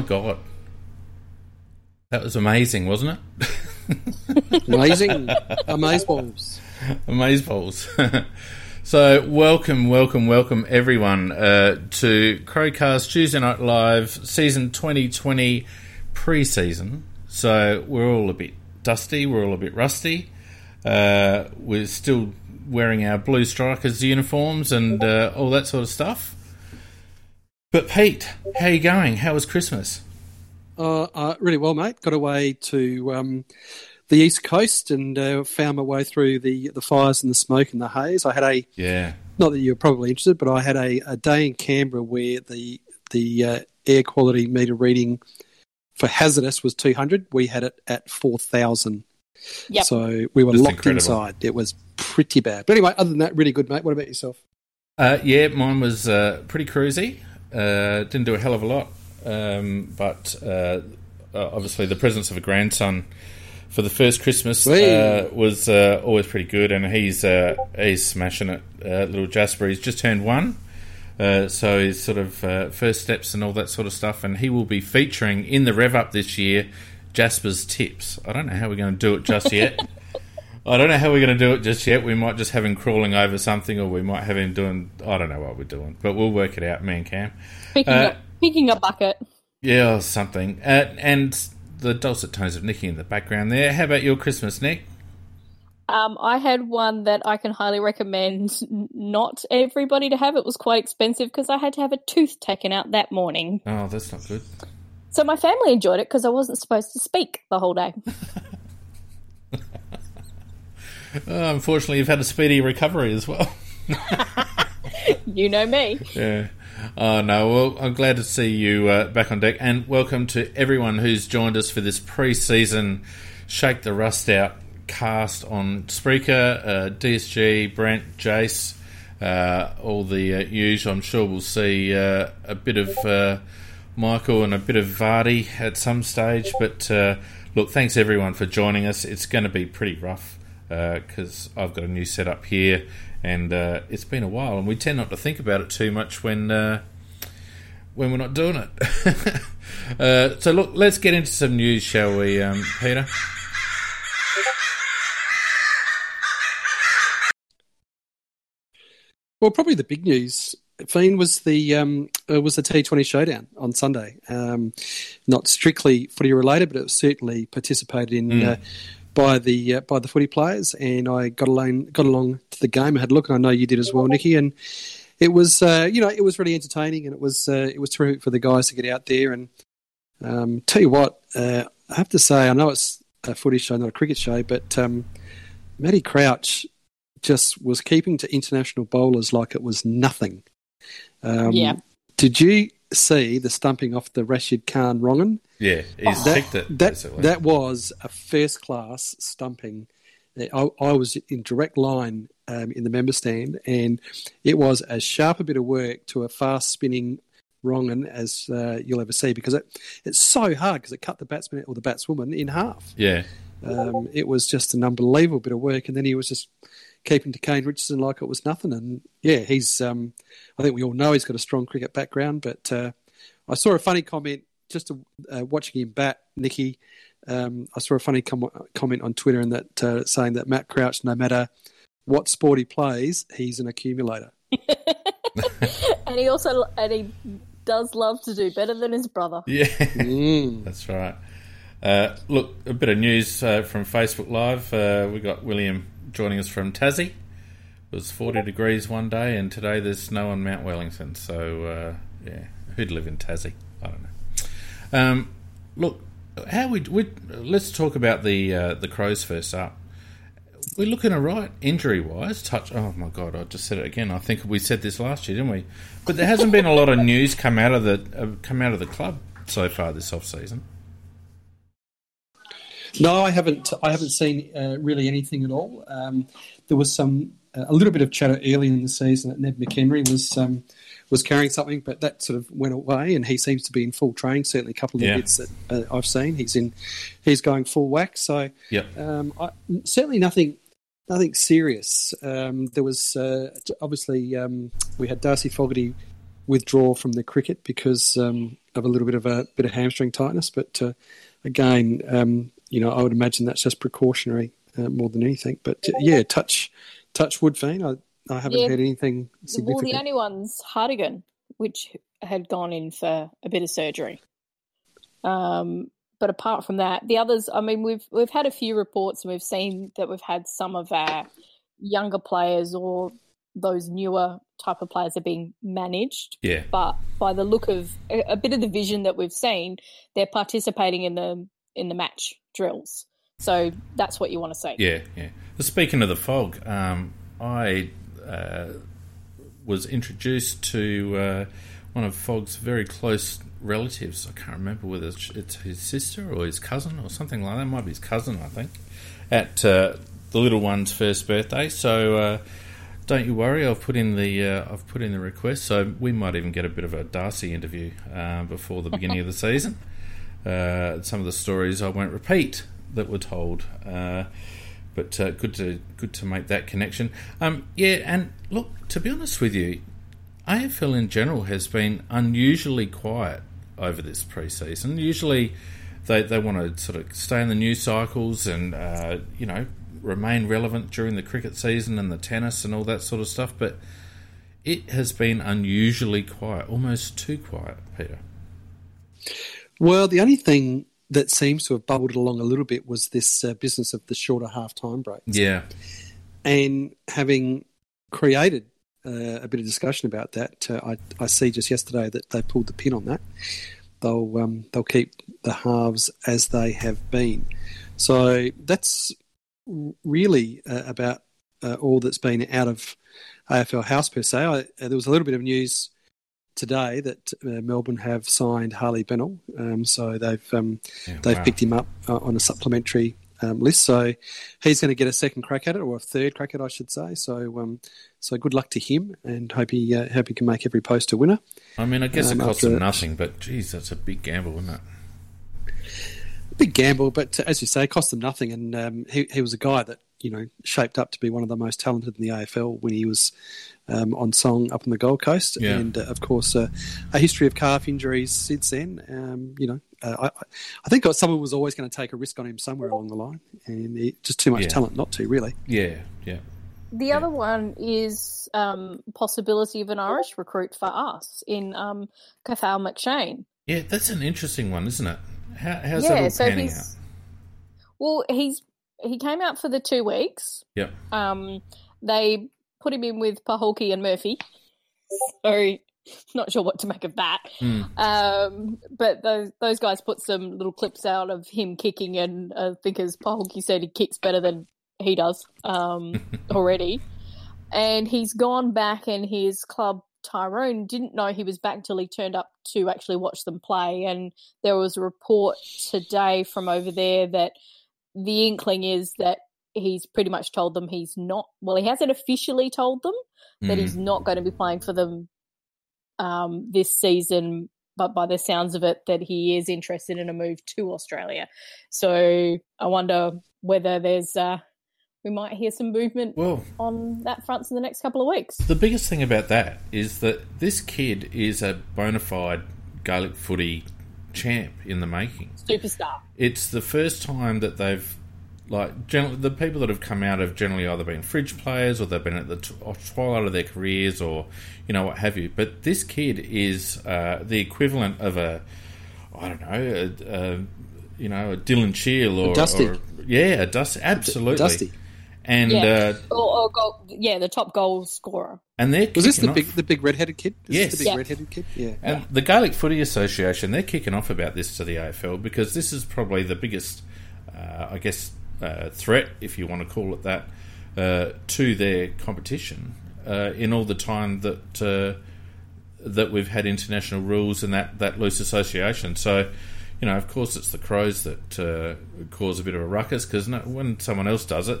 My god. That was amazing, wasn't it? Amazing. Amazeballs. Amazeballs. so, welcome, welcome, welcome everyone uh, to Crowcast Tuesday Night Live season 2020 pre season. So, we're all a bit dusty, we're all a bit rusty. Uh, we're still wearing our Blue Strikers uniforms and uh, all that sort of stuff. But Pete, how are you going? How was Christmas? Uh, uh, really well, mate. Got away to um, the east coast and uh, found my way through the the fires and the smoke and the haze. I had a Yeah. not that you're probably interested, but I had a, a day in Canberra where the the uh, air quality meter reading for hazardous was 200. We had it at 4,000. Yep. So we were Just locked incredible. inside. It was pretty bad. But anyway, other than that, really good, mate. What about yourself? Uh, yeah, mine was uh, pretty cruisy. Uh, didn't do a hell of a lot, um, but uh, uh, obviously the presence of a grandson for the first Christmas uh, was uh, always pretty good, and he's uh, he's smashing it. Uh, little Jasper, he's just turned one, uh, so he's sort of uh, first steps and all that sort of stuff, and he will be featuring in the Rev Up this year. Jasper's tips. I don't know how we're going to do it just yet. I don't know how we're going to do it just yet. We might just have him crawling over something, or we might have him doing. I don't know what we're doing, but we'll work it out, me and Cam. Picking Uh, up picking a bucket. Yeah, or something. Uh, and the dulcet tones of Nicky in the background there. How about your Christmas, Nick? Um, I had one that I can highly recommend not everybody to have. It was quite expensive because I had to have a tooth taken out that morning. Oh, that's not good. So my family enjoyed it because I wasn't supposed to speak the whole day. Uh, unfortunately, you've had a speedy recovery as well. you know me. Yeah. Oh, no. Well, I'm glad to see you uh, back on deck. And welcome to everyone who's joined us for this pre season Shake the Rust Out cast on Spreaker, uh, DSG, Brent, Jace, uh, all the uh, usual. I'm sure we'll see uh, a bit of uh, Michael and a bit of Vardy at some stage. But uh, look, thanks everyone for joining us. It's going to be pretty rough because I've got a new setup here and uh, it's been a while, and we tend not to think about it too much when uh, when we're not doing it. uh, so look, let's get into some news, shall we, um, Peter? Well, probably the big news, Fiend, was the um, uh, was the T20 showdown on Sunday. Um, not strictly footy related, but it certainly participated in Mm. uh, by the uh, by the footy players. And I got along got along to the game. I had a look, and I know you did as well, Nicky. And it was uh, you know it was really entertaining, and it was uh, it was terrific for the guys to get out there. And um, tell you what, uh, I have to say, I know it's a footy show, not a cricket show, but um, Matty Crouch just was keeping to international bowlers like it was nothing. Um, Yeah. Did you see the stumping off the Rashid Khan wrong'un? Yeah, he's that, picked it. That, basically. that was a first class stumping. I, I was in direct line um, in the member stand, and it was as sharp a bit of work to a fast spinning wrong'un as uh, you'll ever see because it, it's so hard because it cut the batsman or the batswoman in half. yeah, Um, it was just an unbelievable bit of work, and then he was just keeping to Kane Richardson like it was nothing. And yeah, he's. Um, I think we all know he's got a strong cricket background, but uh, I saw a funny comment just uh, watching him bat, Nicky. Um, I saw a funny com- comment on Twitter and that uh, saying that Matt Crouch, no matter what sport he plays, he's an accumulator. and he also and he does love to do better than his brother. Yeah, Mm. that's right. Uh, look, a bit of news uh, from Facebook Live. Uh, we got William joining us from Tassie. It was 40 degrees one day, and today there's snow on Mount Wellington. So, uh, yeah, who'd live in Tassie? I don't know. Um, look, how we, we let's talk about the uh, the Crows first up. We're looking all right injury wise. Touch. Oh my god, I just said it again. I think we said this last year, didn't we? But there hasn't been a lot of news come out of the uh, come out of the club so far this off season. No, I haven't. I haven't seen uh, really anything at all. Um, there was some uh, a little bit of chatter early in the season that Ned McHenry was um, was carrying something, but that sort of went away, and he seems to be in full training. Certainly, a couple of Yeah. bits that uh, I've seen, he's in. He's going full whack. So, Yep. um, I, certainly nothing. Nothing serious. Um, there was uh, obviously um, we had Darcy Fogarty withdraw from the cricket because um, of a little bit of a bit of hamstring tightness. But uh, again, um, you know, I would imagine that's just precautionary uh, more than anything. But uh, yeah, touch touch wood, Fiend. I, I haven't Yeah. heard anything Significant. Well, the only one's Hardigan, which had gone in for a bit of surgery. Um, but apart from that, the others, I mean, we've we've had a few reports and we've seen that we've had some of our younger players or those newer type of players are being managed. Yeah. But by the look of a, a bit of the vision that we've seen, they're participating in the in the match drills. So that's what you want to see. Yeah, yeah. Speaking of the fog, um, I uh, was introduced to uh, one of Fogg's very close relatives. I can't remember whether it's it's his sister or his cousin or something like that. It might be his cousin, I think, at uh, the little one's first birthday. So. Uh, don't you worry. I've put in the uh, I've put in the request, so we might even get a bit of a Darcy interview uh, before the beginning of the season. Uh, some of the stories I won't repeat that were told, uh, but uh, good to good to make that connection. Um, yeah, and look, to be honest with you, AFL in general has been unusually quiet over this pre-season. Usually, they they want to sort of stay in the news cycles and uh, you know remain relevant during the cricket season and the tennis and all that sort of stuff, but. It has been unusually quiet, almost too quiet, Peter. Well, the only thing that seems to have bubbled along a little bit was this uh, business of the shorter half time breaks. Yeah, And having created uh, a bit of discussion about that, uh, I, I see just yesterday that they pulled the pin on that. They'll um, they'll keep the halves as they have been. So that's really uh, about uh, all that's been out of AFL House per se. I, uh, there was a little bit of news today that uh, Melbourne have signed Harley Bennell, um, so they've um, Yeah, they've wow. picked him up uh, on a supplementary um, list. So he's going to get a second crack at it, or a third crack at it, I should say. So um, so good luck to him, and hope he uh, hope he can make every post a winner. I mean, I guess Um, it costs after- them nothing, but geez, that's a big gamble, isn't it? Big gamble, but as you say, it cost them nothing. And um, he he was a guy that you know shaped up to be one of the most talented in the AFL when he was um, on song up on the Gold Coast, Yeah. and uh, of course uh, a history of calf injuries since then. Um, you know, uh, I, I- I think someone was always going to take a risk on him somewhere along the line, and he, just too much Yeah. talent not to really. Yeah, yeah. The other one is um, possibility of an Irish recruit for us in um, Cathal McShane. Yeah, that's an interesting one, isn't it? How, how's yeah, that all so panning he's out? well, he's he came out for the two weeks. Yep. Um, they put him in with Pahulki and Murphy. So not sure what to make of that. Hmm. Um, but those those guys put some little clips out of him kicking, and uh, as Pahulki said he kicks better than he does um, already, and he's gone back, and his club Tyrone didn't know he was back till he turned up to actually watch them play, and there was a report today from over there that the inkling is that he's pretty much told them he's not. Well, he hasn't officially told them that Mm. he's not going to be playing for them um, this season. But by the sounds of it, that he is interested in a move to Australia. So I wonder whether there's uh, we might hear some movement Well, on that front in the next couple of weeks. the biggest thing about that is that this kid is a bona fide Gaelic footy champ in the making. Superstar. It's the first time that they've like generally, the people that have come out have generally either been fridge players or they've been at the t- twilight of their careers or you know what have you. But this kid is uh, the equivalent of a I don't know a, a you know a Dylan Shiel or, Dusty. or yeah a Dusty absolutely Dusty. And Yeah. uh, or, or goal, yeah, the top goal scorer. and they're Was this the kicking big the big redheaded kid? Is Yes. this the big Yeah. redheaded kid. Yeah. And the Gaelic Footy Association, they're kicking off about this to the AFL because this is probably the biggest, uh, I guess, uh, threat, if you want to call it that, uh, to their competition uh, in all the time that uh, that we've had international rules and that, that loose association. So, you know, of course, it's the Crows that uh, cause a bit of a ruckus because no, when someone else does it,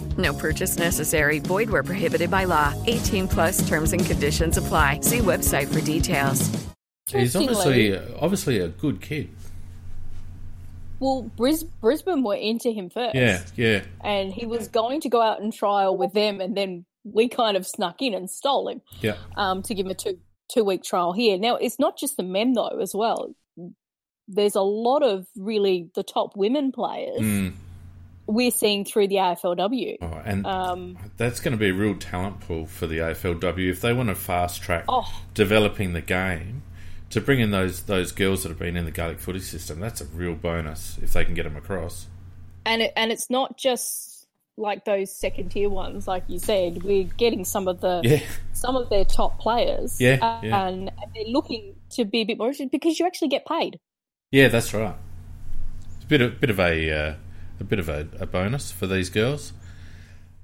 No purchase necessary. Void where prohibited by law. 18 plus terms and conditions apply. See website for details. he's obviously obviously a good kid. well, Bris- Brisbane were into him first. Yeah, yeah. and he was going to go out and trial with them, and then we kind of snuck in and stole him Yeah. um, to give him a two two week trial here. Now it's not just the men though, as well. There's a lot of really the top women players Mm. We're seeing through the AFLW. Oh, and Um, that's going to be a real talent pool for the AFLW if they want to fast track Oh. developing the game to bring in those those girls that have been in the Gaelic footy system. That's a real bonus if they can get them across. and it, and it's not just like those second tier ones, like you said. We're getting some of the Yeah, some of their top players, Yeah, uh, yeah. and, and they're looking to be a bit more interested because you actually get paid. yeah, that's right. It's a bit of bit of a uh, a bit of a, a bonus for these girls.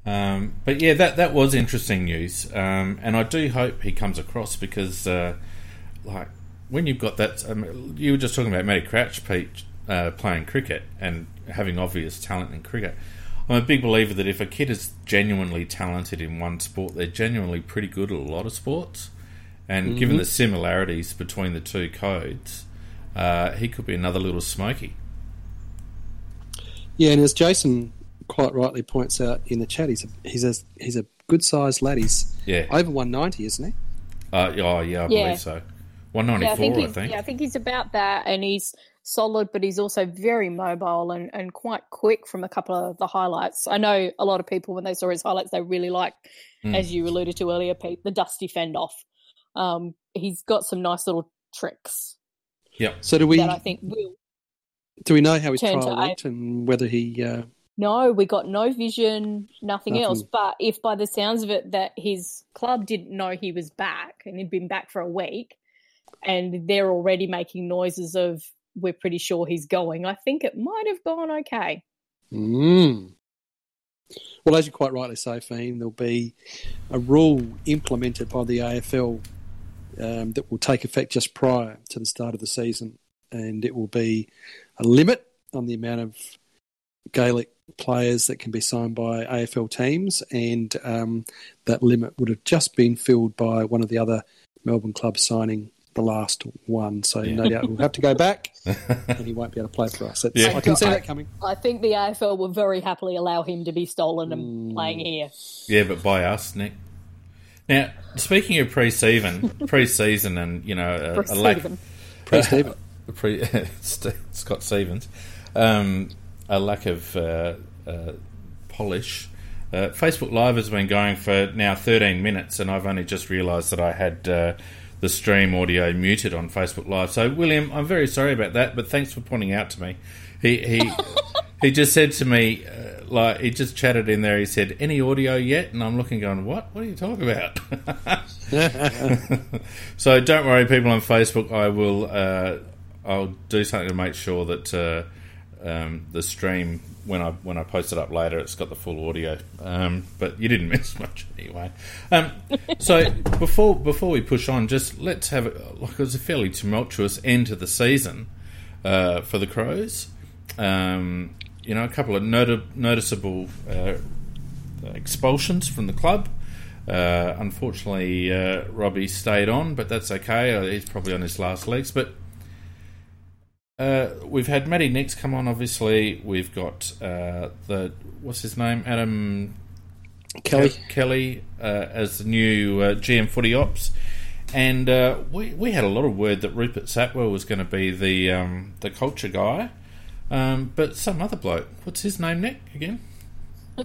Um, but yeah, that that was interesting news, um, and I do hope he comes across because, uh, like, when you've got that, um, you were just talking about Matty Crouch, Pete, uh, playing cricket and having obvious talent in cricket. I'm a big believer that if a kid is genuinely talented in one sport, they're genuinely pretty good at a lot of sports. And given the similarities between the two codes, uh, he could be another little smoky. Yeah, and as Jason quite rightly points out in the chat, he's a, he's a he's a good sized lad. He's Yeah. over one ninety, isn't he? Uh, oh, yeah, I Yeah. believe so. 194, Yeah, I think, I think. yeah, I think he's about that, and he's solid, but he's also very mobile and, and quite quick from a couple of the highlights. I know a lot of people when they saw his highlights, they really like, Hmm. as you alluded to earlier, Pete, the dusty fend off. Um, he's got some nice little tricks Yeah. So do we that I think will. Do we know how his trial went and whether he? Uh, No, we got no vision, nothing, Nothing. else. But if by the sounds of it, that his club didn't know he was back and he'd been back for a week, and they're already making noises of we're pretty sure he's going, I think it might have gone okay. mm. Well, as you quite rightly say, Fiend, there'll be a rule implemented by the AFL um, that will take effect just prior to the start of the season, and it will be a limit on the amount of Gaelic players that can be signed by AFL teams, and um, that limit would have just been filled by one of the other Melbourne clubs signing the last one. So no doubt we'll have to go back, and he won't be able to play for us. Yeah. I can see that coming. I think the AFL will very happily allow him to be stolen and playing here. Yeah, but by us, Nick. Now, speaking of pre-season, pre-season, and you know, a, a lack, Stephen. Pre pre, Scott Stevens, um, a lack of uh, uh, polish. Uh, Facebook Live has been going for now 13 minutes, and I've only just realised that I had uh, the stream audio muted on Facebook Live. So, William, I'm very sorry about that, but thanks for pointing out to me. He he he just said to me, uh, like he just chatted in there. He said, "Any audio yet?" And I'm looking, going, "What? What are you talking about?" so don't worry, people on Facebook. I will. I'll do something to make sure that uh, um, the stream when I when I post it up later, it's got the full audio. Um, but you didn't miss much anyway. Um, so before before we push on, just let's have a, like it was a fairly tumultuous end to the season. uh, for the Crows. Um, you know, a couple of noti- noticeable uh, expulsions from the club. Uh, unfortunately, uh, Robbie stayed on, but that's okay. Uh, he's probably on his last legs. But uh, we've had Matty Nicks come on. Obviously, we've got uh, the what's his name, Adam Kelly. Ke- Kelly uh, as the new uh, GM Footy Ops, and uh, we we had a lot of word that Rupert Sapwell was going to be the um, the culture guy, um, but some other bloke. What's his name, Nick? Again?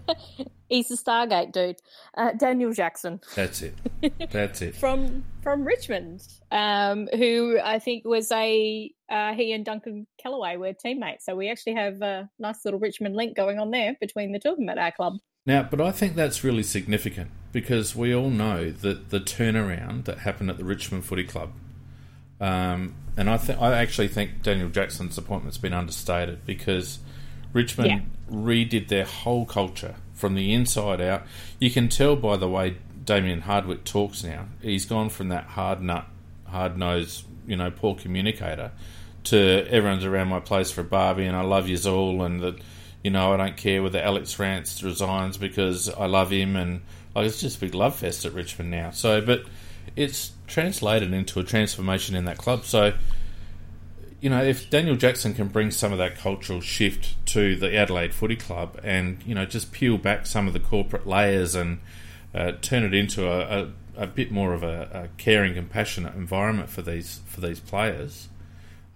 He's the Stargate dude, uh, Daniel Jackson. That's it. That's it. from from Richmond, um, who I think was a uh, he and Duncan Kellaway were teammates. So we actually have a nice little Richmond link going on there between the two of them at our club. Now, but I think that's really significant because we all know that the turnaround that happened at the Richmond Footy Club, um, and I think I actually think Daniel Jackson's appointment's been understated because Richmond Yeah. redid their whole culture from the inside out. You can tell by the way Damien Hardwick talks now. He's gone from that hard nut, hard nosed, you know, poor communicator to everyone's around my place for a barbie and I love yous all and that you know I don't care whether Alex Rance resigns because I love him and like it's just a big love fest at Richmond now. So, but it's translated into a transformation in that club. So, you know, if Daniel Jackson can bring some of that cultural shift to the Adelaide Footy Club and, you know, just peel back some of the corporate layers and uh, turn it into a, a, a bit more of a, a caring, compassionate environment for these for these players,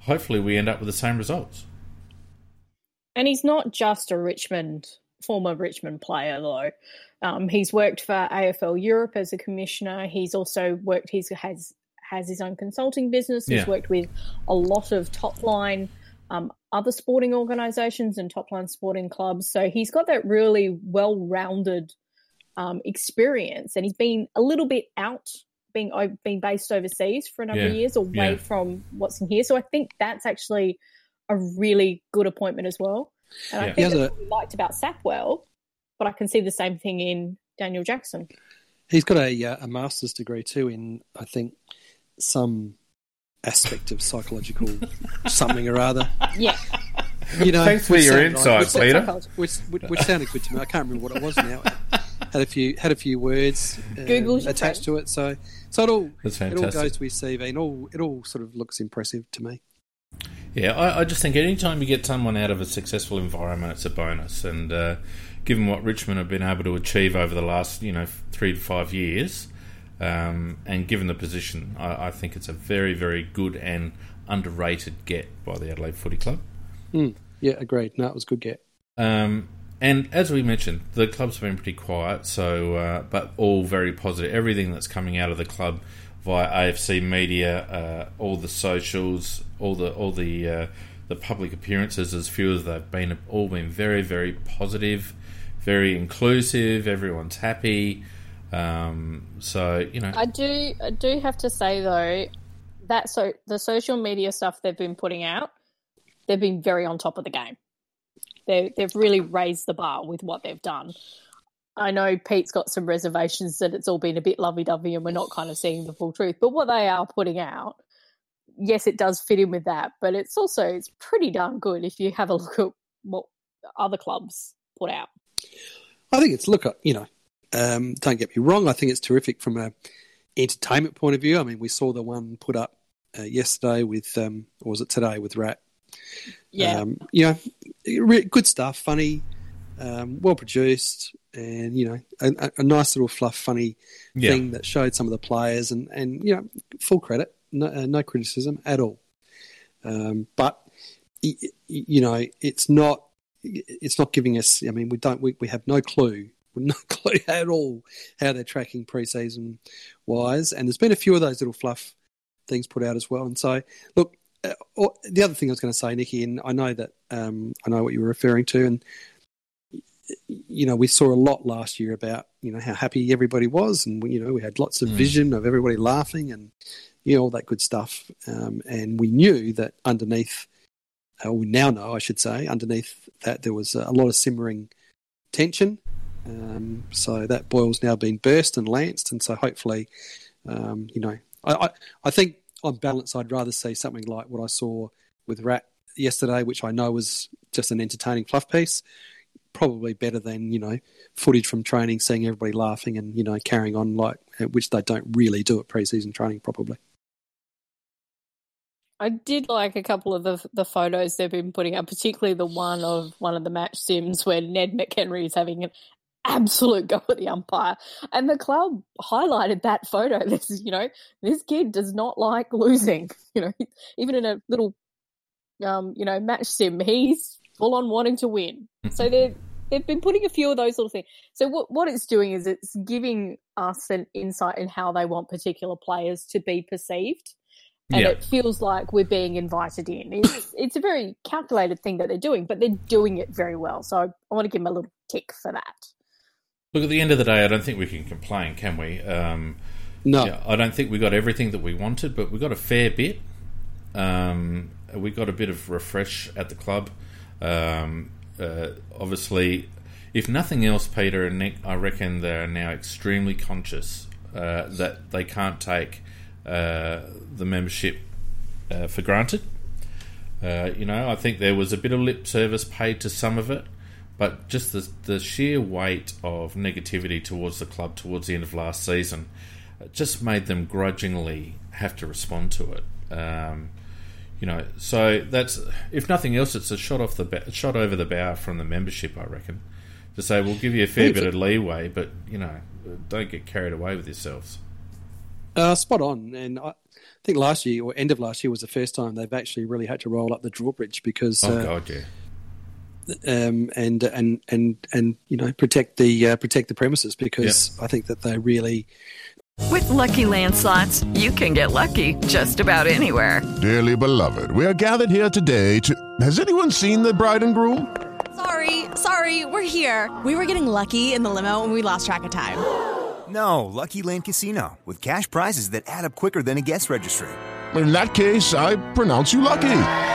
hopefully we end up with the same results. And he's not just a Richmond former Richmond player though. Um, he's worked for AFL Europe as a commissioner. He's also worked. He's has has his own consulting business. He's Yeah. worked with a lot of top line um, other sporting organisations and top line sporting clubs. So he's got that really well rounded um, experience, and he's been a little bit out. Being being based overseas for a number of Yeah. years, away Yeah. from what's in here, so I think that's actually a really good appointment as well. And I think that's a- what we liked about Sapwell, but I can see the same thing in Daniel Jackson. He's got a, uh, a master's degree too in, I think, some aspect of psychological something or other. Yeah, You know, Thanks for your sounded insights, which, Peter. which, which, which sounded good to me. I can't remember what it was now. Had a few had a few words Google's attached to it, so so it all That's it all goes to his CV, and all it all sort of looks impressive to me. Yeah, I, I just think anytime you get someone out of a successful environment, it's a bonus. And uh, given what Richmond have been able to achieve over the last, you know, three to five years, um, and given the position, I, I think it's a very, very good and underrated get by the Adelaide Footy Club. Yeah, agreed. No, it was a good get. Um, and as we mentioned, the club's been pretty quiet, so uh, but all very positive. Everything that's coming out of the club via AFC media, uh, all the socials, all the all the uh, the public appearances, as few as they've been, have all been very very positive, very inclusive. Everyone's happy. Um, so you know, I do. I do have to say though that so the social media stuff they've been putting out, they've been very on top of the game. They they've really raised the bar with what they've done. I know Pete's got some reservations that it's all been a bit lovey dovey and we're not kind of seeing the full truth. But what they are putting out, yes, it does fit in with that, but it's also it's pretty darn good if you have a look at what other clubs put out. I think it's look, at you know, um, don't get me wrong. I think it's terrific from a entertainment point of view. I mean, we saw the one put up uh, yesterday with, um, or was it today with Rat? Yeah. Um, you know, re- good stuff, funny, um, well produced, and you know, a, a- a nice little fluff, funny Yeah. thing that showed some of the players, and and you know, full credit, no, uh, no criticism at all. Um, but y- y- you know, it's not it's not giving us. I mean, we don't we, we have no clue. No clue at all how they're tracking preseason wise, and there's been a few of those little fluff things put out as well. And so, look, uh, or- the other thing I was going to say, Nikki, and I know that um, I know what you were referring to, and you know, we saw a lot last year about you know how happy everybody was, and we, you know we had lots of vision of everybody laughing and you know all that good stuff, um, and we knew that underneath, uh, we now know, I should say, underneath that there was a lot of simmering tension. Um, so that boil's now been burst and lanced, and so hopefully, um, you know, I, I, I think on balance, I'd rather see something like what I saw with Rat yesterday, which I know was just an entertaining fluff piece. Probably better than you know footage from training, seeing everybody laughing and you know carrying on like which they don't really do at preseason training. Probably. I did like a couple of the the photos they've been putting up, particularly the one of one of the match sims where Ned McHenry is having an absolute go at the umpire, and the club highlighted that photo. This is, you know, this kid does not like losing. You know, even in a little, um, you know, match sim, he's full on wanting to win. So they they've been putting a few of those little things. So what what it's doing is it's giving us an insight in how they want particular players to be perceived and Yeah. it feels like we're being invited in. It's, it's a very calculated thing that they're doing, but they're doing it very well. So I want to give them a little tick for that. Look, at the end of the day, I don't think we can complain, can we? Um, No. yeah, I don't think we got everything that we wanted, but we got a fair bit. Um, we got a bit of refresh at the club. Um, uh, obviously, if nothing else, Peter and Nick, I reckon they're now extremely conscious uh, that they can't take uh, the membership uh, for granted. Uh, you know, I think there was a bit of lip service paid to some of it, but just the, the sheer weight of negativity towards the club towards the end of last season just made them grudgingly have to respond to it. Um, you know, so that's if nothing else, it's a shot off the ba- shot over the bow from the membership. I reckon to say we'll give you a fair bit of leeway, but you know, don't get carried away with yourselves. Uh, spot on. And I think last year or end of last year was the first time they've actually really had to roll up the drawbridge because Oh uh, God, yeah. Um, and and and and you know protect the uh, protect the premises because I think that they really With Lucky Land slots, you can get lucky just about anywhere. Dearly beloved, we are gathered here today to. Has anyone seen the bride and groom? Sorry, sorry, we're here. We were getting lucky in the limo and we lost track of time. No, Lucky Land Casino, with cash prizes that add up quicker than a guest registry. In that case, I pronounce you lucky.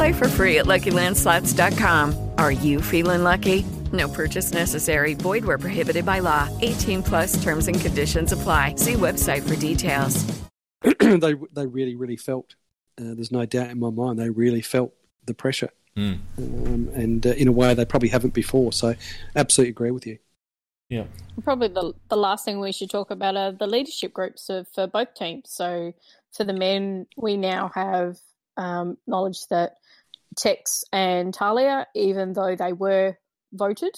Play for free at LuckyLandSlots.com. Are you feeling lucky? No purchase necessary. Void where prohibited by law. 18 plus terms and conditions apply. See website for details. they they really really felt. Uh, there's no doubt in my mind they really felt the pressure, Mm. um, and uh, in a way they probably haven't before. So, absolutely agree with you. Yeah. Probably the the last thing we should talk about are the leadership groups of, for both teams. So for the men, we now have um, knowledge that Tex and Talia, even though they were voted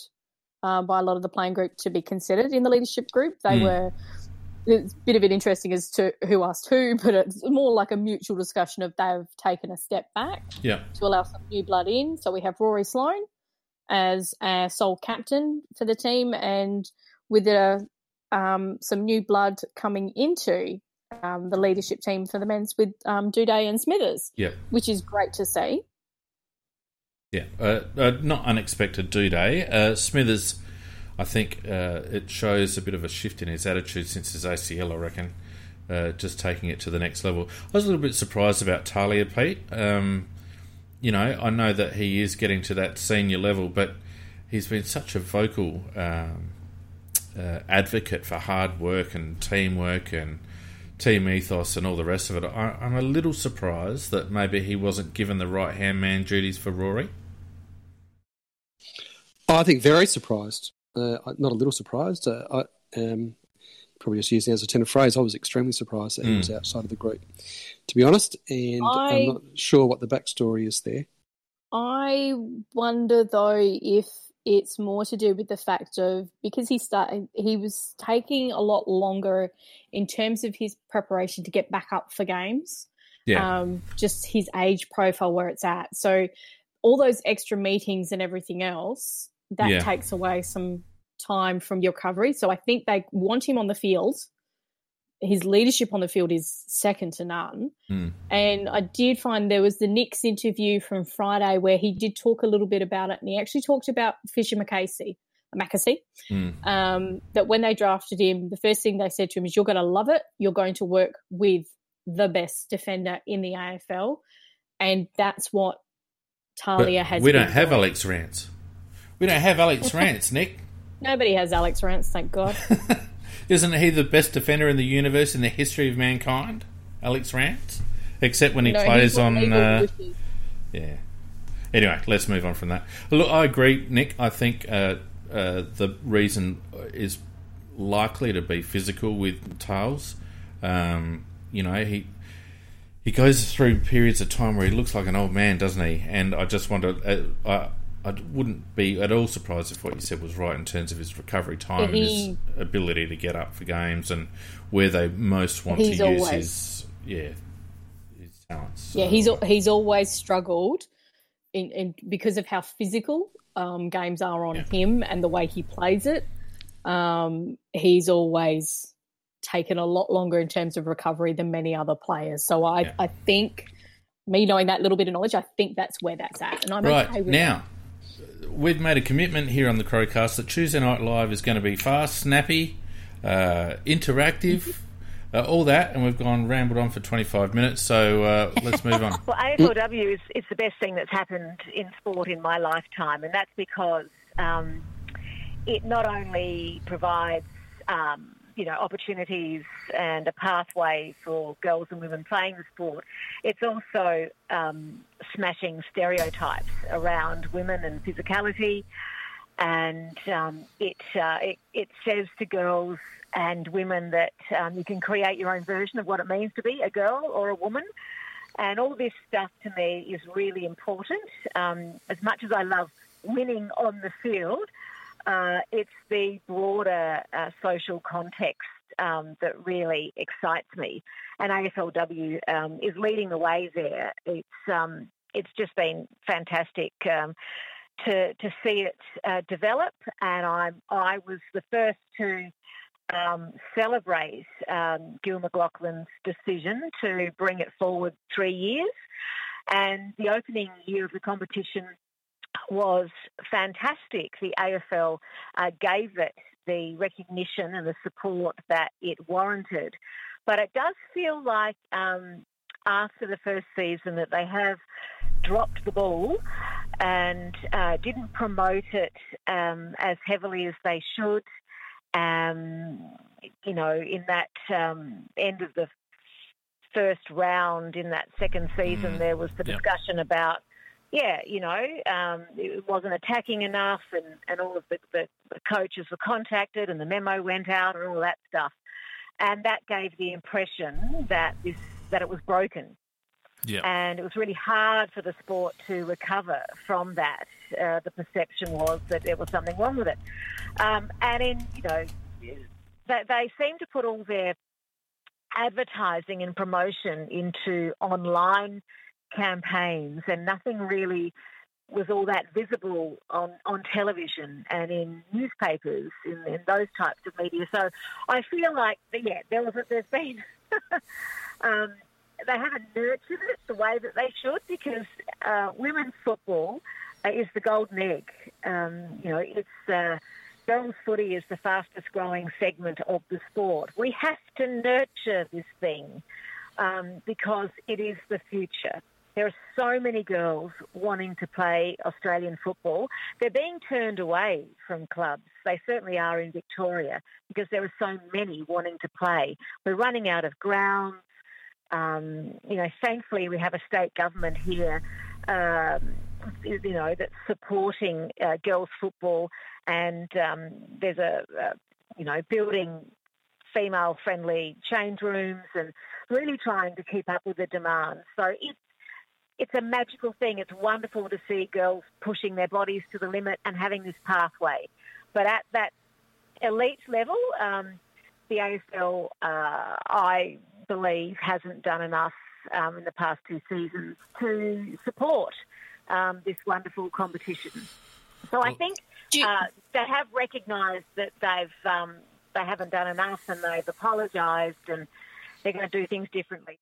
uh, by a lot of the playing group to be considered in the leadership group, they Mm. were. It's a bit of it interesting as to who asked who, but it's more like a mutual discussion of they've taken a step back Yeah. to allow some new blood in. So we have Rory Sloane as our sole captain for the team, and with a, um, some new blood coming into um, the leadership team for the men's with um, Doedee and Smithers, Yeah. which is great to see. Yeah, uh, uh, not unexpected Doedee. Uh, Smithers, I think uh, it shows a bit of a shift in his attitude since his ACL. I reckon, uh, just taking it to the next level. I was a little bit surprised about Talia Pete. Um, you know, I know that he is getting to that senior level, but he's been such a vocal um, uh, advocate for hard work and teamwork and team ethos and all the rest of it. I, I'm a little surprised that maybe he wasn't given the right hand man duties for Rory. Oh, I think very surprised. Uh, not a little surprised. Uh, I um, probably just using it as a turn of phrase. I was extremely surprised that he was outside of the group, to be honest. And I- I'm not sure what the backstory is there. I wonder though if it's more to do with the fact of because he started he was taking a lot longer in terms of his preparation to get back up for games. Yeah. Um, just his age profile where it's at. So all those extra meetings and everything else that Yeah. takes away some time from your recovery. So I think they want him on the field his leadership on the field is second to none. Mm. And I did find there was the Nicks interview from Friday where he did talk a little bit about it, and he actually talked about Fischer McCasey. McAsey, Mm. um, that when they drafted him, the first thing they said to him is, "You're going to love it. You're going to work with the best defender in the AFL," and that's what But Talia has. we don't have. Alex Rance. We don't have Alex Rance, Nick. Nobody has Alex Rance, thank God. Isn't he the best defender in the universe in the history of mankind? Alex Rance? Except when he No, plays on. Uh, yeah. Anyway, let's move on from that. Look, I agree, Nick. I think uh, uh, the reason is likely to be physical with Tails. Um, you know, he he goes through periods of time where he looks like an old man, doesn't he? And I just wonder, uh, I I wouldn't be at all surprised if what you said was right in terms of his recovery time and his ability to get up for games and where they most want to use always- his yeah his talents. Yeah, So, he's uh, he's always struggled in, in because of how physical um, games are on Yeah. him and the way he plays it. Um, he's always taken a lot longer in terms of recovery than many other players. So I, Yeah. I think me knowing that little bit of knowledge, I think that's where that's at, and I'm Right okay with now, we've made a commitment here on the Crowcast that Tuesday Night Live is going to be fast, snappy, uh, interactive, uh, all that, and we've gone rambled on for 25 minutes. So uh, let's move on. Well, AFLW is, is the best thing that's happened in sport in my lifetime, and that's because um, it not only provides um, you know opportunities and a pathway for girls and women playing the sport, it's also um, smashing stereotypes around women and physicality, and um, it, uh, it it says to girls and women that um, you can create your own version of what it means to be a girl or a woman. And all this stuff to me is really important. Um, as much as I love winning on the field, uh, it's the broader uh, social context um, that really excites me. And AFLW um, is leading the way there. It's um, it's just been fantastic um, to to see it uh, develop. And I I was the first to um, celebrate um, Gill McLachlan's decision to bring it forward three years. And the opening year of the competition was fantastic. The AFL uh, gave it the recognition and the support that it warranted. But it does feel like um, after the first season that they have dropped the ball and uh, didn't promote it um, as heavily as they should. Um, you know, in that um, end of the first round in that second season, Mm. there was the Yep. discussion about, yeah, you know, um, it wasn't attacking enough, and, and all of the, the, the coaches were contacted, and the memo went out, and all that stuff, and that gave the impression that this that it was broken Yeah. and it was really hard for the sport to recover from that. Uh, the perception was that there was something wrong with it, um, and in you know, they, they seem to put all their advertising and promotion into online campaigns, and nothing really was all that visible on, on television and in newspapers in, in those types of media. So I feel like yeah, there was there's been um, they haven't nurtured it the way that they should because uh, women's football uh, is the golden egg. Um, you know, it's uh, girls' footy is the fastest growing segment of the sport. We have to nurture this thing um, because it is the future. There are so many girls wanting to play Australian football. They're being turned away from clubs. They certainly are in Victoria because there are so many wanting to play. We're running out of grounds. Um, you know, thankfully we have a state government here, um, you know, that's supporting uh, girls football, and um, there's a, you know, building female-friendly change rooms and really trying to keep up with the demand. So it's it's a magical thing. It's wonderful to see girls pushing their bodies to the limit and having this pathway. But at that elite level, um, the AFL, uh, I believe, hasn't done enough um, in the past two seasons to support um, this wonderful competition. So I think uh, they have recognised that they've um, they haven't done enough and they've apologised and they're going to do things differently.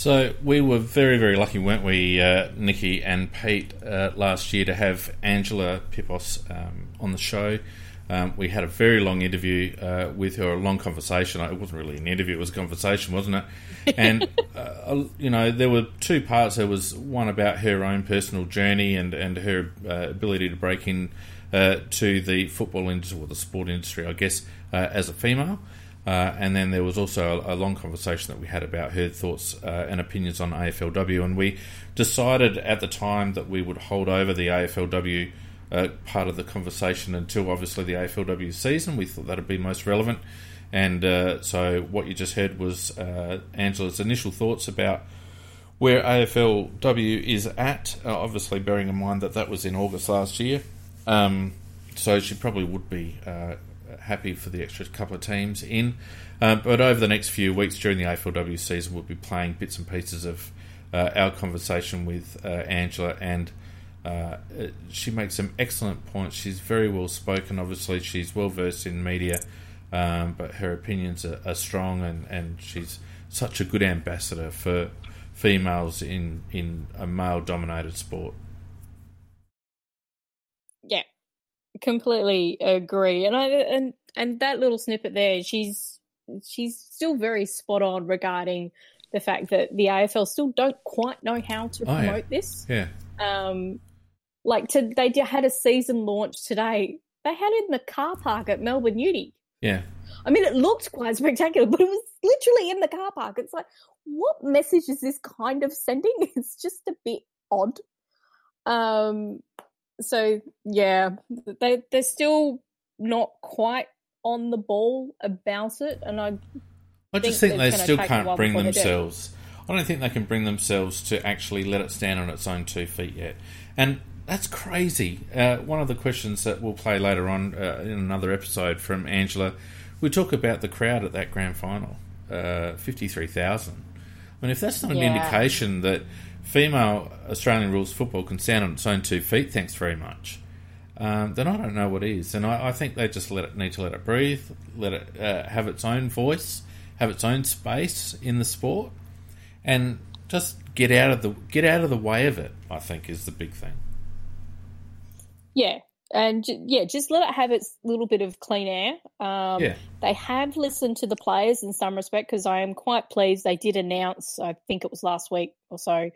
So we were very, very lucky, weren't we, uh, Nikki and Pete, uh, last year to have Angela Pippos um, on the show. Um, we had a very long interview uh, with her, a long conversation. It wasn't really an interview; it was a conversation, wasn't it? And uh, you know, there were two parts. There was one about her own personal journey and and her uh, ability to break in uh, to the football industry or the sport industry, I guess, as a female. Uh, and then there was also a, a, long conversation that we had about her thoughts uh, and opinions on AFLW. And we decided at the time that we would hold over the AFLW uh, part of the conversation until obviously the AFLW season. We thought that would be most relevant. And uh, so what you just heard was uh, Angela's initial thoughts about where AFLW is at, uh, obviously bearing in mind that that was in August last year. Um, so she probably would be happy for the extra couple of teams in. Uh, but over the next few weeks during the AFLW season, we'll be playing bits and pieces of uh, our conversation with uh, Angela, and uh, she makes some excellent points. She's very well spoken. Obviously, she's well versed in media, um, but her opinions are, are strong, and, and she's such a good ambassador for females in in a male dominated sport. Yeah, completely agree. And I and and that little snippet there, she's she's still very spot on regarding the fact that the AFL still don't quite know how to promote oh, yeah. this. Yeah. Um, like to, they had a season launch today. They had it in the car park at Melbourne Uni. Yeah. I mean, it looked quite spectacular, but it was literally in the car park. It's like, what message is this kind of sending? It's just a bit odd. Um, so yeah, they they're still not quite on the ball about it, and I. I just think, think they still can't bring themselves. I don't think they can bring themselves to actually let it stand on its own two feet yet, and that's crazy. Uh, one of the questions that we'll play later on uh, in another episode from Angela, we talk about the crowd at that grand final, uh, fifty-three thousand. I mean, if that's not an yeah. indication that female Australian rules football can stand on its own two feet, thanks very much. Um, then I don't know what is, and I, I, think they just let it need to let it breathe, let it uh, have its own voice, have its own space in the sport, and just get out of the get out of the way of it. I think is the big thing. Yeah, and yeah, just let it have its little bit of clean air. Um, yeah. They have listened to the players in some respect because I am quite pleased. They did announce, I think it was last week or so,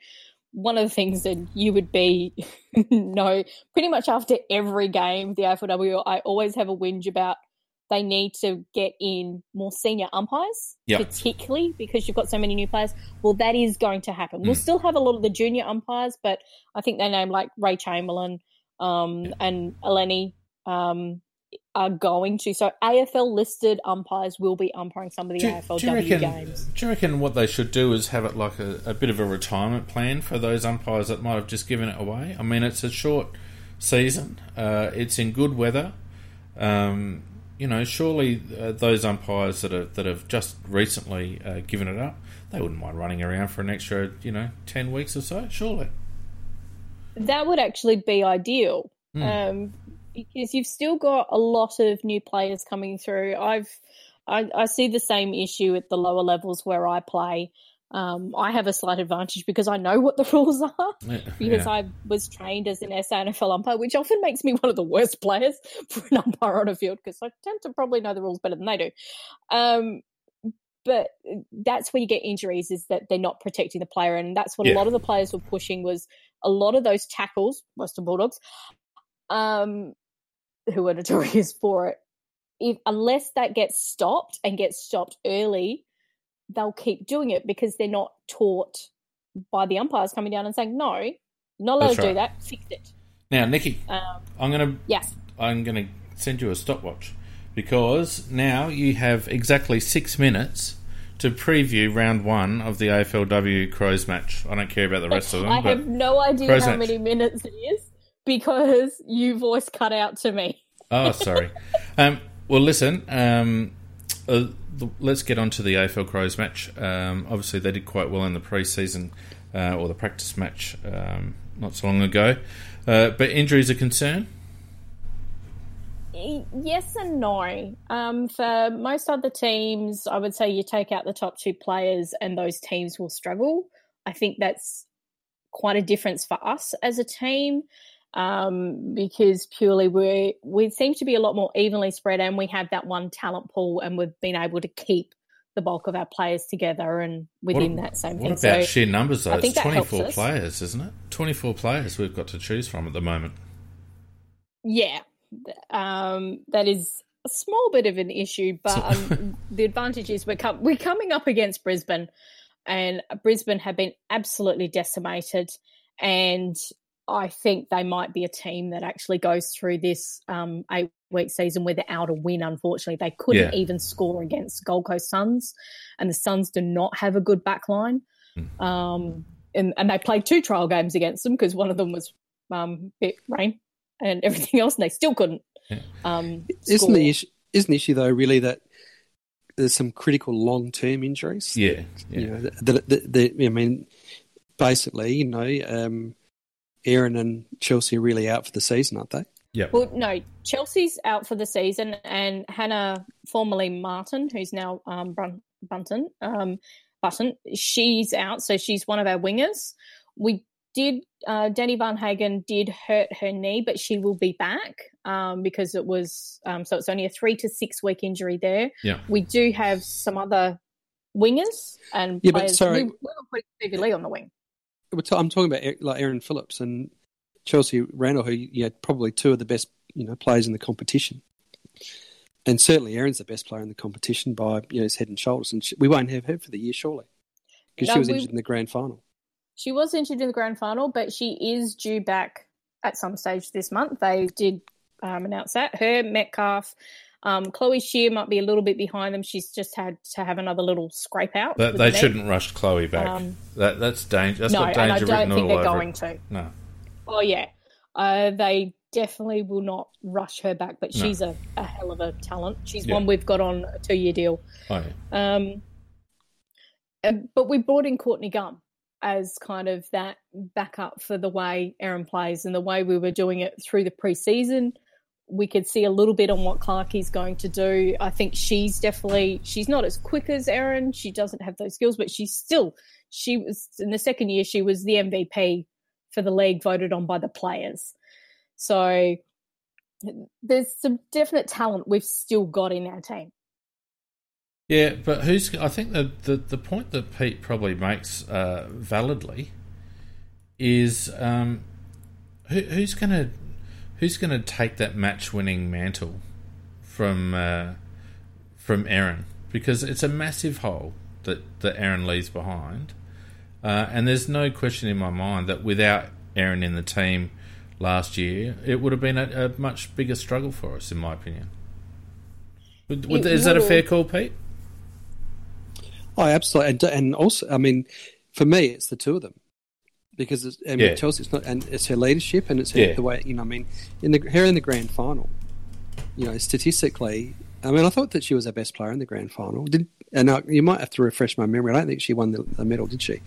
one of the things that you would be no pretty much after every game the AFLW I always have a whinge about they need to get in more senior umpires yep. particularly because you've got so many new players well that is going to happen mm. we'll still have a lot of the junior umpires but I think they name like Ray Chamberlain um, yeah. and Eleni um, are going to. So AFL listed umpires will be umpiring some of the do, AFLW do reckon, games. Do you reckon what they should do is have it like a, a, bit of a retirement plan for those umpires that might have just given it away? I mean, it's a short season. Uh, it's in good weather. Um, you know, surely uh, those umpires that are that have just recently uh, given it up, they wouldn't mind running around for an extra, you know, ten weeks or so. Surely that would actually be ideal. Mm. Um, because you've still got a lot of new players coming through. I've I, I see the same issue at the lower levels where I play. Um, I have a slight advantage because I know what the rules are because yeah. I was trained as an SANFL umpire, which often makes me one of the worst players for an umpire on a field because I tend to probably know the rules better than they do. Um, but that's where you get injuries is that they're not protecting the player, and that's what yeah. a lot of the players were pushing was a lot of those tackles, Western Bulldogs, um, who are notorious for it, if unless that gets stopped and gets stopped early, they'll keep doing it because they're not taught by the umpires coming down and saying, "No, not allowed That's to right. do that. Fix it." Now, Nikki, um, I'm gonna yes, I'm gonna send you a stopwatch because now you have exactly six minutes to preview round one of the AFLW Crows match. I don't care about the rest of them. I have no idea Crows how match. many minutes it is because you voice cut out to me. Oh, sorry. um, well, listen. Um, uh, the, let's get on to the AFL Crows match. Um, obviously, they did quite well in the preseason uh, or the practice match um, not so long ago. Uh, but injuries are a concern. Yes and no. Um, for most other teams, I would say you take out the top two players and those teams will struggle. I think that's quite a difference for us as a team um, because purely we we seem to be a lot more evenly spread and we have that one talent pool and we've been able to keep the bulk of our players together and within what, that same what thing. about so sheer numbers though? I think It's 24 players, isn't it? 24 players we've got to choose from at the moment. Yeah, um, that is a small bit of an issue, but um, the advantage is we're com- we're coming up against Brisbane, and Brisbane have been absolutely decimated, and I think they might be a team that actually goes through this um, eight week season without a win. Unfortunately, they couldn't Yeah. even score against Gold Coast Suns, and the Suns do not have a good back line. Um, and, and they played two trial games against them because one of them was um, bit rain and everything else, and they still couldn't. Um, Isn't score. the issue? Isn't the issue though really that there's some critical long term injuries? Yeah, yeah. You know, that, that, that, I mean, basically, you know, um, Erin and Chelsea are really out for the season, aren't they? Yeah. Well, no, Chelsea's out for the season, and Hannah, formerly Martin, who's now um, Brun- Bunton, um, Button, she's out, so she's one of our wingers. We did, uh, Deni Varnhagen did hurt her knee, but she will be back um, because it was, um, so it's only a three to six week injury there. Yeah. We do have some other wingers and Yeah, but sorry. We, we were putting Stevie Lee on the wing. Ta- I'm talking about like Erin Phillips and Chelsea Randall, who you know, probably two of the best you know players in the competition, and certainly Erin's the best player in the competition by you know his head and shoulders. And she, we won't have her for the year surely because No, she was injured in the grand final. She was injured in the grand final, but she is due back at some stage this month. They did um, announce that. Her, Metcalf, um, Chloe Scheer might be a little bit behind them. She's just had to have another little scrape out. But they the shouldn't rush Chloe back. Um, that that's danger. That's no, got and I don't think they're going it. to. No. Oh yeah, uh, they definitely will not rush her back. But No. she's a, a hell of a talent. She's Yeah. one we've got on a two-year deal. Oh yeah. Um, but we brought in Courtney Gum as kind of that backup for the way Erin plays and the way we were doing it through the preseason. We could see a little bit on what Clarkie's going to do. I think she's definitely she's not as quick as Erin. She doesn't have those skills, but she's still she was in the second year she was the MVP for the league voted on by the players. So there's some definite talent we've still got in our team. Yeah, but who's? I think the the, the point that Pete probably makes uh, validly is um, who, who's going to who's going to take that match winning mantle from uh, from Erin because it's a massive hole that that Erin leaves behind, uh, and there's no question in my mind that without Erin in the team last year, it would have been a, a much bigger struggle for us, in my opinion. Would, would, It is that a would. fair call, Pete? Oh, absolutely, and, and also, I mean, for me, it's the two of them because it's, I mean, Yeah. Chelsea, it's not, and it's her leadership and it's her, Yeah. the way you know. I mean, in the her in the grand final, you know, statistically, I mean, I thought that she was our best player in the grand final. Did and uh, you might have to refresh my memory. I don't think she won the, the medal, did she?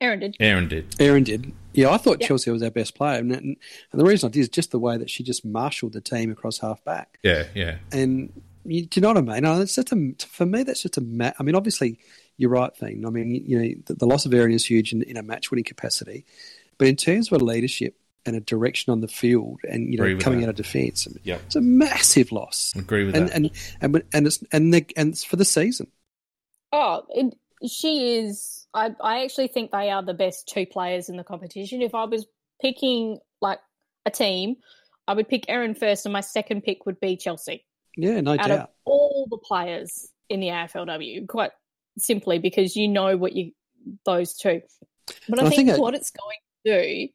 Erin did. Erin did. Erin did. Yeah, I thought Yep. Chelsea was our best player, and, and and the reason I did is just the way that she just marshalled the team across half back. Yeah, yeah. And you, do you know what I mean? No, it's just a, for me, that's just a. Ma- I mean, obviously, you're right, thing. I mean, you know, the, the loss of Erin is huge in, in a match winning capacity, but in terms of a leadership and a direction on the field, and you know, coming that. out of defence, Yep. it's a massive loss. Agree with and, that. and and and it's and the, and it's for the season. Oh, it, she is. I, I actually think they are the best two players in the competition. If I was picking like a team, I would pick Erin first, and my second pick would be Chelsea. Yeah, no out doubt. of all the players in the AFLW, quite simply because you know what you those two. But I I think, think it- what it's going to do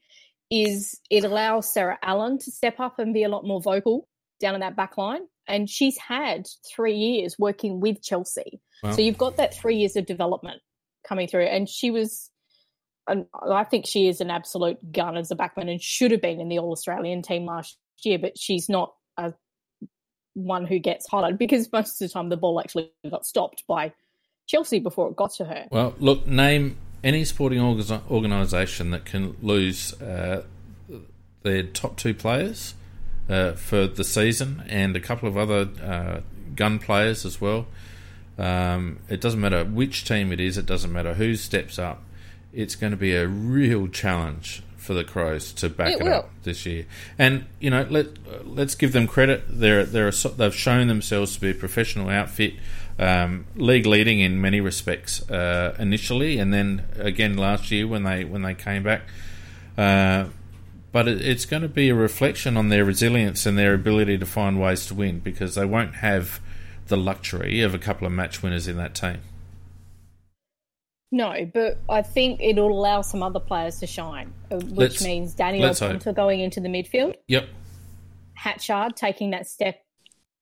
is it allows Sarah Allan to step up and be a lot more vocal down in that back line. And she's had three years working with Chelsea. Wow. So you've got that three years of development coming through. And she was, and I think she is an absolute gun as a backman and should have been in the All Australian team last year, but she's not a one who gets highlighted because most of the time the ball actually got stopped by Chelsea before it got to her. Well, look, name any sporting organisation that can lose uh, their top two players uh, for the season and a couple of other uh, gun players as well. Um, it doesn't matter which team it is. It doesn't matter who steps up. It's going to be a real challenge for the Crows to back It it, up this year. And you know, let let's give them credit. They're they're a, they've shown themselves to be a professional outfit, um, league leading in many respects uh, initially, and then again last year when they when they came back. Uh, but it, it's going to be a reflection on their resilience and their ability to find ways to win because they won't have the luxury of a couple of match winners in that team. No, but I think it'll allow some other players to shine, uh, which Let's- means Daniel hope. Ponta going into the midfield, Yep, Hatchard taking that step,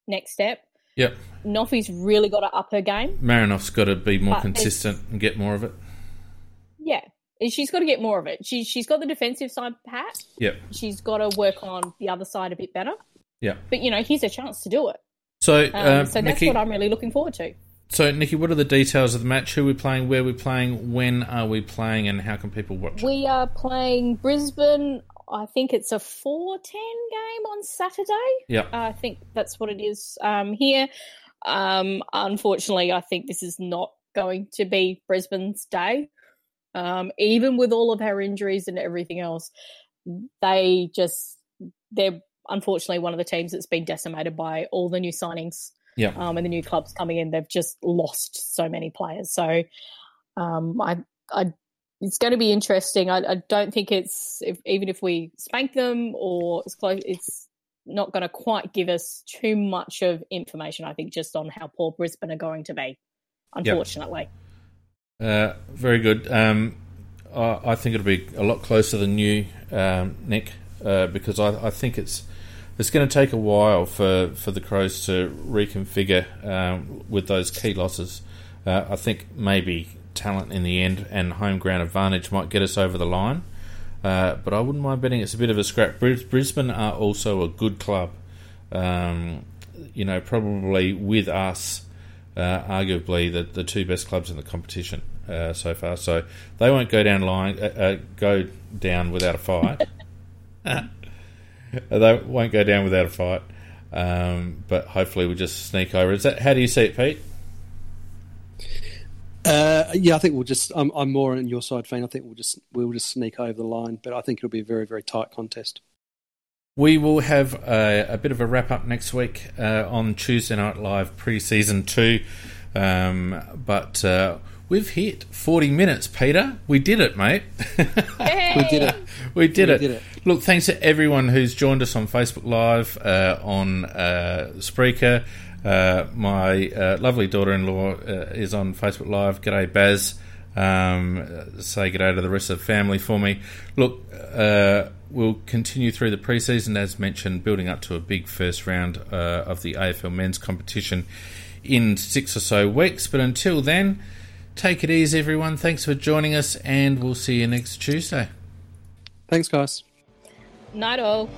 next step. Yep. Noffy's really got to up her game. Marinoff's got to be more consistent and get more of it. Yeah, she's got to get more of it. She she's got the defensive side pat. Yep, She's got to work on the other side a bit better. Yeah. But you know, here's a chance to do it. So, Um, uh, so that's Nikki, what I'm really looking forward to. so Nikki, what are the details of the match? Who are we playing? Where are we playing? When are we playing? And how can people watch? it? We are playing Brisbane. I think it's a 4 10 game on Saturday. Yep. I think that's what it is um, here. Um, unfortunately, I think this is not going to be Brisbane's day. Um, even with all of her injuries and everything else, they just, they're unfortunately one of the teams that's been decimated by all the new signings Yep. um, and the new clubs coming in. They've just lost so many players. So um, I, I, it's going to be interesting. I, I don't think it's if, even if we spank them or it's close, it's not going to quite give us too much of information. I think just on how poor Brisbane are going to be, unfortunately. Uh, very good. Um, I, I think it'll be a lot closer than you, um, Nick, uh, because I, I think it's it's going to take a while for, for the Crows to reconfigure um, with those key losses. Uh, I think maybe talent in the end and home ground advantage might get us over the line. Uh, but I wouldn't mind betting it's a bit of a scrap. Brisbane are also a good club. Um, you know, probably with us, uh, arguably the, the two best clubs in the competition uh, so far. So they won't go down line, uh, uh, go down without a fight. they won't go down without a fight. Um, but hopefully we'll just sneak over. Is that how do you see it, Pete? Uh, yeah, I think we'll just. I'm, I'm more on your side, Fane. I think we'll just we'll just sneak over the line, but I think it'll be a very very tight contest. We will have a, a bit of a wrap up next week uh, on Tuesday Night Live pre season two. Um, but uh, we've hit 40 minutes, Peter. We did it, mate. We did it. we did, We it. did it. Look, thanks to everyone who's joined us on Facebook Live, uh, on uh, Spreaker. Uh, my uh, lovely daughter in law uh, is on Facebook Live. G'day, Baz. Um, say g'day to the rest of the family for me. Look, uh, we'll continue through the preseason, as mentioned, building up to a big first round uh, of the AFL men's competition in six or so weeks. But until then, take it easy, everyone. Thanks for joining us, and we'll see you next Tuesday. Thanks, guys. Night all.